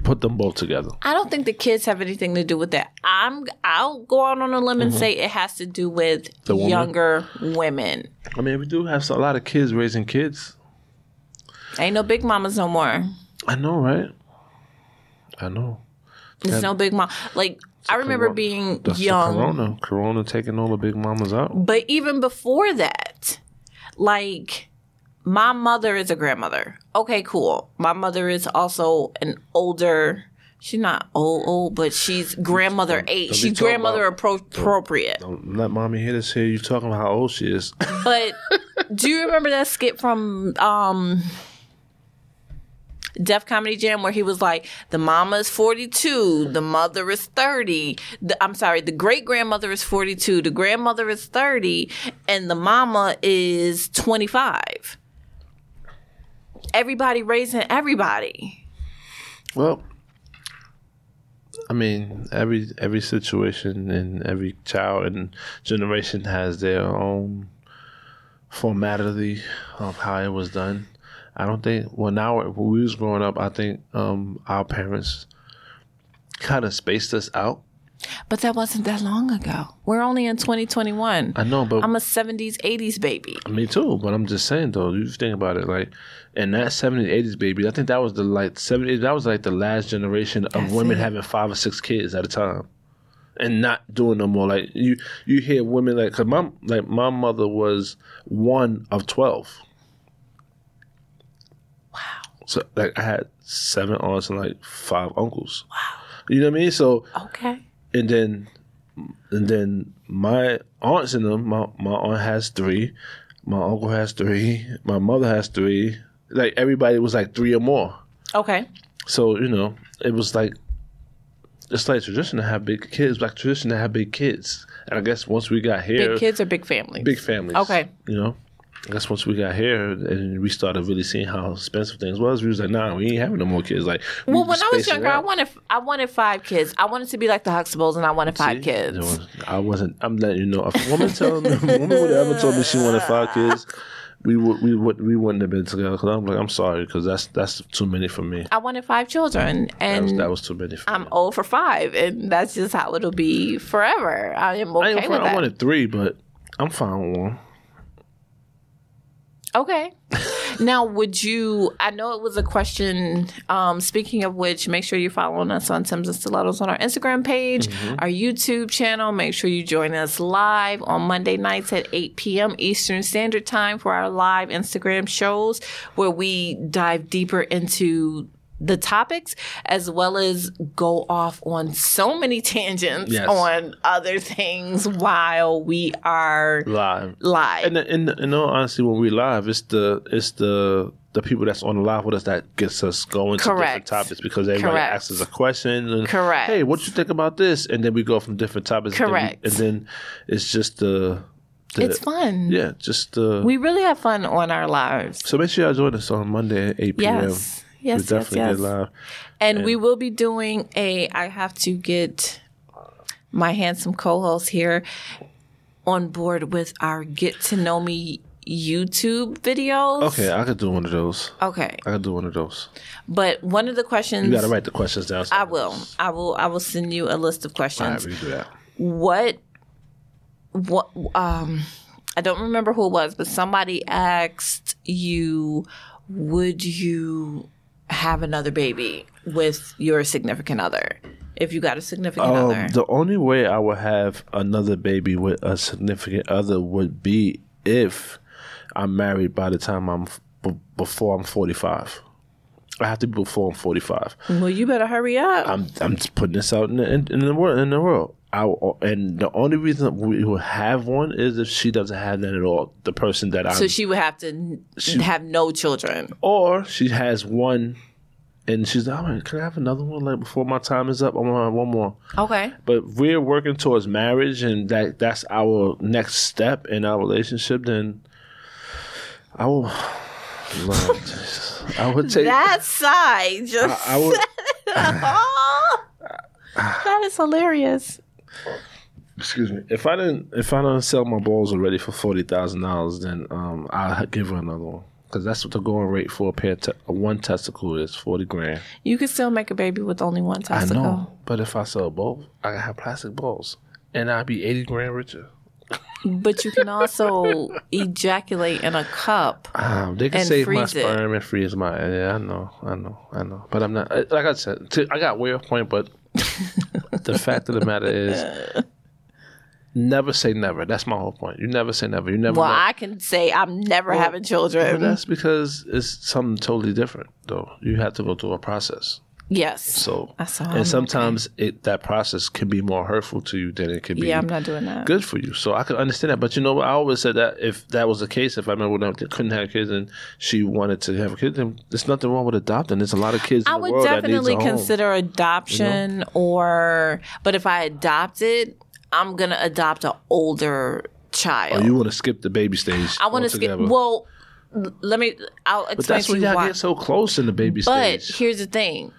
Put them both together. I don't think the kids have anything to do with that. I'm I'll go out on a limb and say it has to do with Mm-hmm. The younger women. I mean, we do have a lot of kids raising kids. Ain't no big mamas no more. I know, right? I know. There's no big mom. Like I remember being young. corona. Corona taking all the big mamas out. But even before that, like my mother is a grandmother. Okay, cool. My mother is also an older. She's not old, old, but she's grandmother age. don't She's grandmother about- appro- appropriate. Don't let mommy hear this here. You talking about how old she is. But do you remember that skit from um Def Comedy Jam where he was like, the mama is 42, the mother is 30. The, I'm sorry, the great grandmother is 42, the grandmother is 30, and the mama is 25. Everybody raising everybody. well, I mean, every every situation and every child and generation has their own formality of how it was done. I don't think when our when we was growing up, I think um, our parents kind of spaced us out. But that wasn't that long ago. We're only in 2021. I know, but I'm a 70s, 80s baby. Me too, but I'm just saying though, you think about it, like in that 70s, 80s baby, I think that was the like 70s, that was like the last generation of That's women it. having five or six kids at a time, and not doing no more. Like you, you hear women like, cause my like my mother was one of twelve. So like I had seven aunts and like five uncles. Wow. You know what I mean? So Okay. and then and then my aunts in them my, my aunt has three my uncle has three my mother has three like everybody was like three or more Okay. so you know it was like it's like tradition to have big kids like tradition to have big kids and i guess once we got here Big kids or big families? big families Okay. you know I guess once we got here and we started really seeing how expensive things was, we was like, nah, we ain't having no more kids. Like, we Well, when I was younger, I wanted I wanted five kids. I wanted to be like the Huxtables, and I wanted five See? kids. Was- I wasn't. I'm letting you know. If a woman told a woman would ever told me she wanted five kids, we would we would we wouldn't have been together. Because I'm like, I'm sorry, because that's that's too many for me. I wanted five children, That was, and that was too many for I'm me. old for five, and that's just how it'll be forever. I am okay ain't with front, I wanted three, but I'm fine with one. Okay. now, would you? I know it was a question. Um, speaking of which, make sure you're following us on Timbs and Stilettos on our Instagram page, Mm-hmm. our YouTube channel. Make sure you join us live on Monday nights at 8 p.m. Eastern Standard Time for our live Instagram shows where we dive deeper into the topics as well as go off on so many tangents Yes. on other things while we are Live. live. And in, in all honesty, when we live, it's the it's the the people that's on the live with us that gets us going to different topics because everybody Correct. asks us a question and Correct. hey, what you think about this? And then we go from different topics. and then we- Correct. And then, it's just the, the it's fun. yeah, just the. We really have fun on our lives. so make sure y'all join us on Monday at eight p.m. Yes. We Yes, yes, definitely yes. get live. And we will be doing a I have to get my handsome co-host here on board with our get to know me YouTube videos. Okay, I could do one of those. Okay. I could do one of those. But one of the questions You got to write the questions down. I will. I will I will send you a list of questions. right, we do that. what what um I don't remember who it was, but somebody asked you, would you have another baby with your significant other? If you got a significant other. Um, the only way I would have another baby with a significant other would be if I'm married by the time I'm b- before I'm 45. I have to be before I'm 45. Well, you better hurry up. I'm I'm just putting this out in the, in, in the world in the world. I and the only reason we will have one is if she doesn't have that at all. The person that I'm so she would have to n- have no children. or she has one, and she's like, "Oh, can I have another one? Like before my time is up, I want to have one more." Okay. but we're working towards marriage and that that's our next step in our relationship then i will Lord, Jesus. i would take That side just. I would that is hilarious. Excuse me if i didn't if i don't sell my balls already for $40000 then um i'll give her another one because that's what the going rate for a pair te- one testicle is 40 grand You could still make a baby with only one testicle. i know but if i sell both i have plastic balls and i'd be 80 grand richer But you can also ejaculate in a cup. Um, they can And save my freeze it. sperm and freeze my. Yeah, I know, I know, I know. But I'm not. Like I said, I got way off point. But the fact of the matter is, never say never. That's my whole point. You never say never. You never. Well. I can say I'm never having But children. that's because it's something totally different, though. You have to go through a process. Yes. So, That's all. and sometimes it that process can be more hurtful to you than it could be yeah, I'm not doing that. good for you. So I can understand that. But you know what? I always said that if that was the case, if I remember when I couldn't have kids and she wanted to have a kid, then there's nothing wrong with adopting. There's a lot of kids in I the would world that definitely needs a home. consider adoption or but if I adopt it, I'm gonna adopt an older child. Oh, you want to skip the baby stage? I want to skip well let me I'll explain but that's to you y'all get so close in the baby But stage. here's the thing.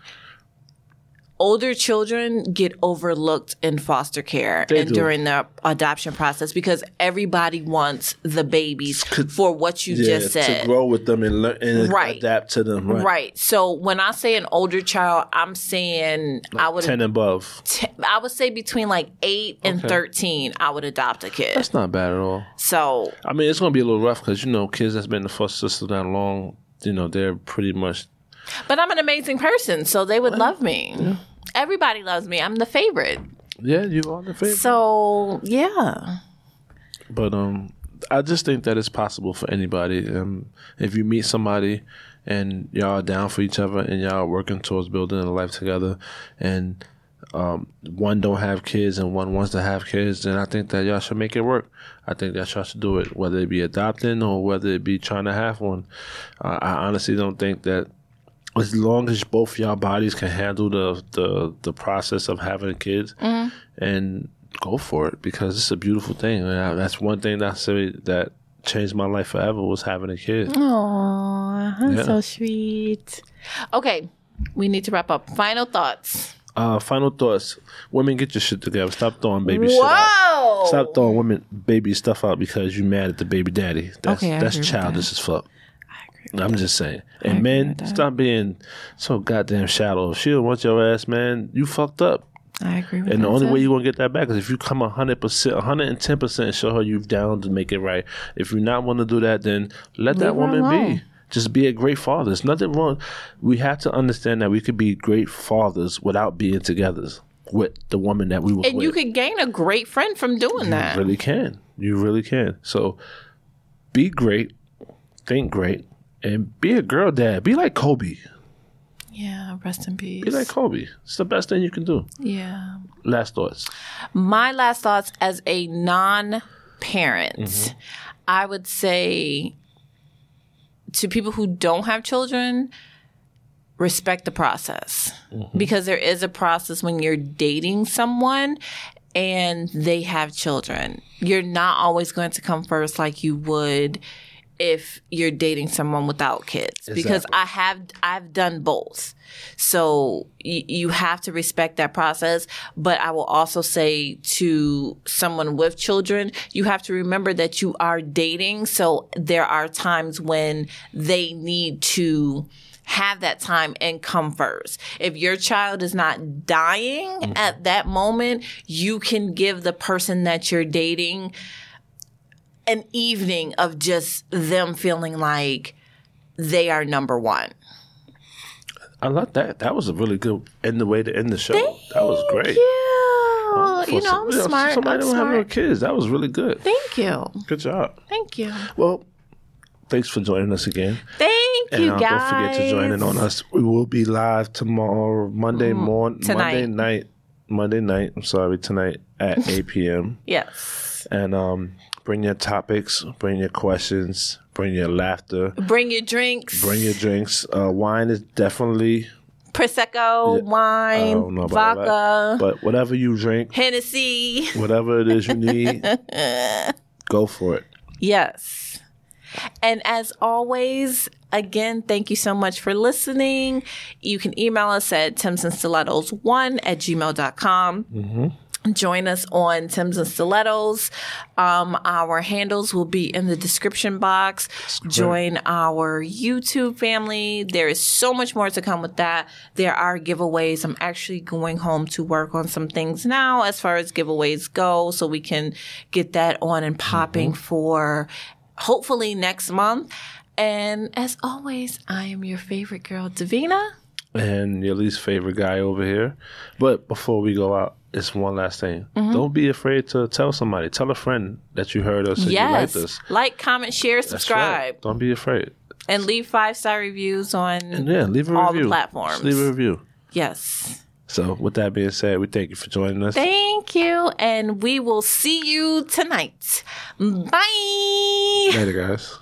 Older children get overlooked in foster care They and do. during the adoption process because everybody wants the babies for what you yeah, just said. to grow with them and learn and Right. adapt to them. Right. Right. So when I say an older child, I'm saying I would Ten above. t- I would say between like 8 and Okay. 13 I would adopt a kid. That's not bad at all. So, I mean, it's gonna be a little rough because you know, kids that's been in the foster system that long, you know, they're pretty much. but I'm an amazing person, so they would love me. Everybody loves me. I'm the favorite. Yeah, you are the favorite. So, yeah. But um, I just think that it's possible for anybody. Um, if you meet somebody and y'all are down for each other and y'all are working towards building a life together, and um, one don't have kids and one wants to have kids, then I think that y'all should make it work. I think that y'all should do it, whether it be adopting or whether it be trying to have one. Uh, I honestly don't think that as long as both y'all bodies can handle the the, the process of having kids and go for it because it's a beautiful thing. And I- that's one thing that I say that changed my life forever was having a kid. Aww, that's Yeah. so sweet. Okay, we need to wrap up. Final thoughts. Uh, final thoughts: Women, get your shit together. Stop throwing baby shit out. Stop throwing women baby stuff out because you mad at the baby daddy. That's Okay, that's childish as fuck. I'm just saying. And agree men, stop being so goddamn shallow. If she don't want your ass, man, you fucked up. I agree with you. And the only too. way you're gonna get that back is if you come hundred percent, hundred and ten percent, show her you've down to make it right. If you're not want to do that, then let that Leave her woman alone. be. Just be a great father. There's nothing wrong. We have to understand that we could be great fathers without being together with the woman that we were and with. you could gain a great friend from doing that. You really can. You really can. So be great, think great, and be a girl dad. Be like Kobe. Yeah, rest in peace. Be like Kobe. It's the best thing you can do. yeah. Last thoughts. My last thoughts as a non parent, Mm-hmm. I would say to people who don't have children, respect the process Mm-hmm. because there is a process when you're dating someone and they have children. You're not always going to come first like you would if you're dating someone without kids. Because I have I've done both. So y- you have to respect that process, but I will also say to someone with children, you have to remember that you are dating, so there are times when they need to have that time and come first. If your child is not dying mm-hmm. at that moment, you can give the person that you're dating an evening of just them feeling like they are number one. I love that. That was a really good end the way to end the show. that was great. Yeah, For you know, some- I'm you know, smart. Somebody I'm don't have no kids. That was really good. Thank you. Good job. Thank you. Well, thanks for joining us again. Thank And you, uh, guys. don't forget to join in on us. We will be live tomorrow, Monday morning, Mm-hmm. Tonight. Monday night, Monday night. I'm sorry, tonight at 8 p.m. Yes. And um, bring your topics, bring your questions, bring your laughter, Bring your drinks. bring your drinks. Uh, wine is definitely Prosecco, I wine, don't know about all that. vodka, but whatever you drink, Hennessy. whatever it is you need, go for it. Yes. And as always, again, thank you so much for listening. You can email us at timbsandstilettos1 at gmail.com. Join us on Timbs and Stilettos. Um, our handles will be in the description box. Join our YouTube family. There is so much more to come with that. There are giveaways. I'm actually going home to work on some things now as far as giveaways go so we can get that on and popping for hopefully next month. And as always, I am your favorite girl, Davina. And your least favorite guy over here. But before we go out, it's one last thing. Mm-hmm. Don't be afraid to tell somebody. Tell a friend that you heard us and you yes. liked us. Like, comment, share, subscribe, right. Don't be afraid. and leave five star reviews on. And yeah, leave a All the review. platforms. Just leave a review. yes. So with that being said, we thank you for joining us. Thank you. And we will see you tonight. Bye. Later, guys.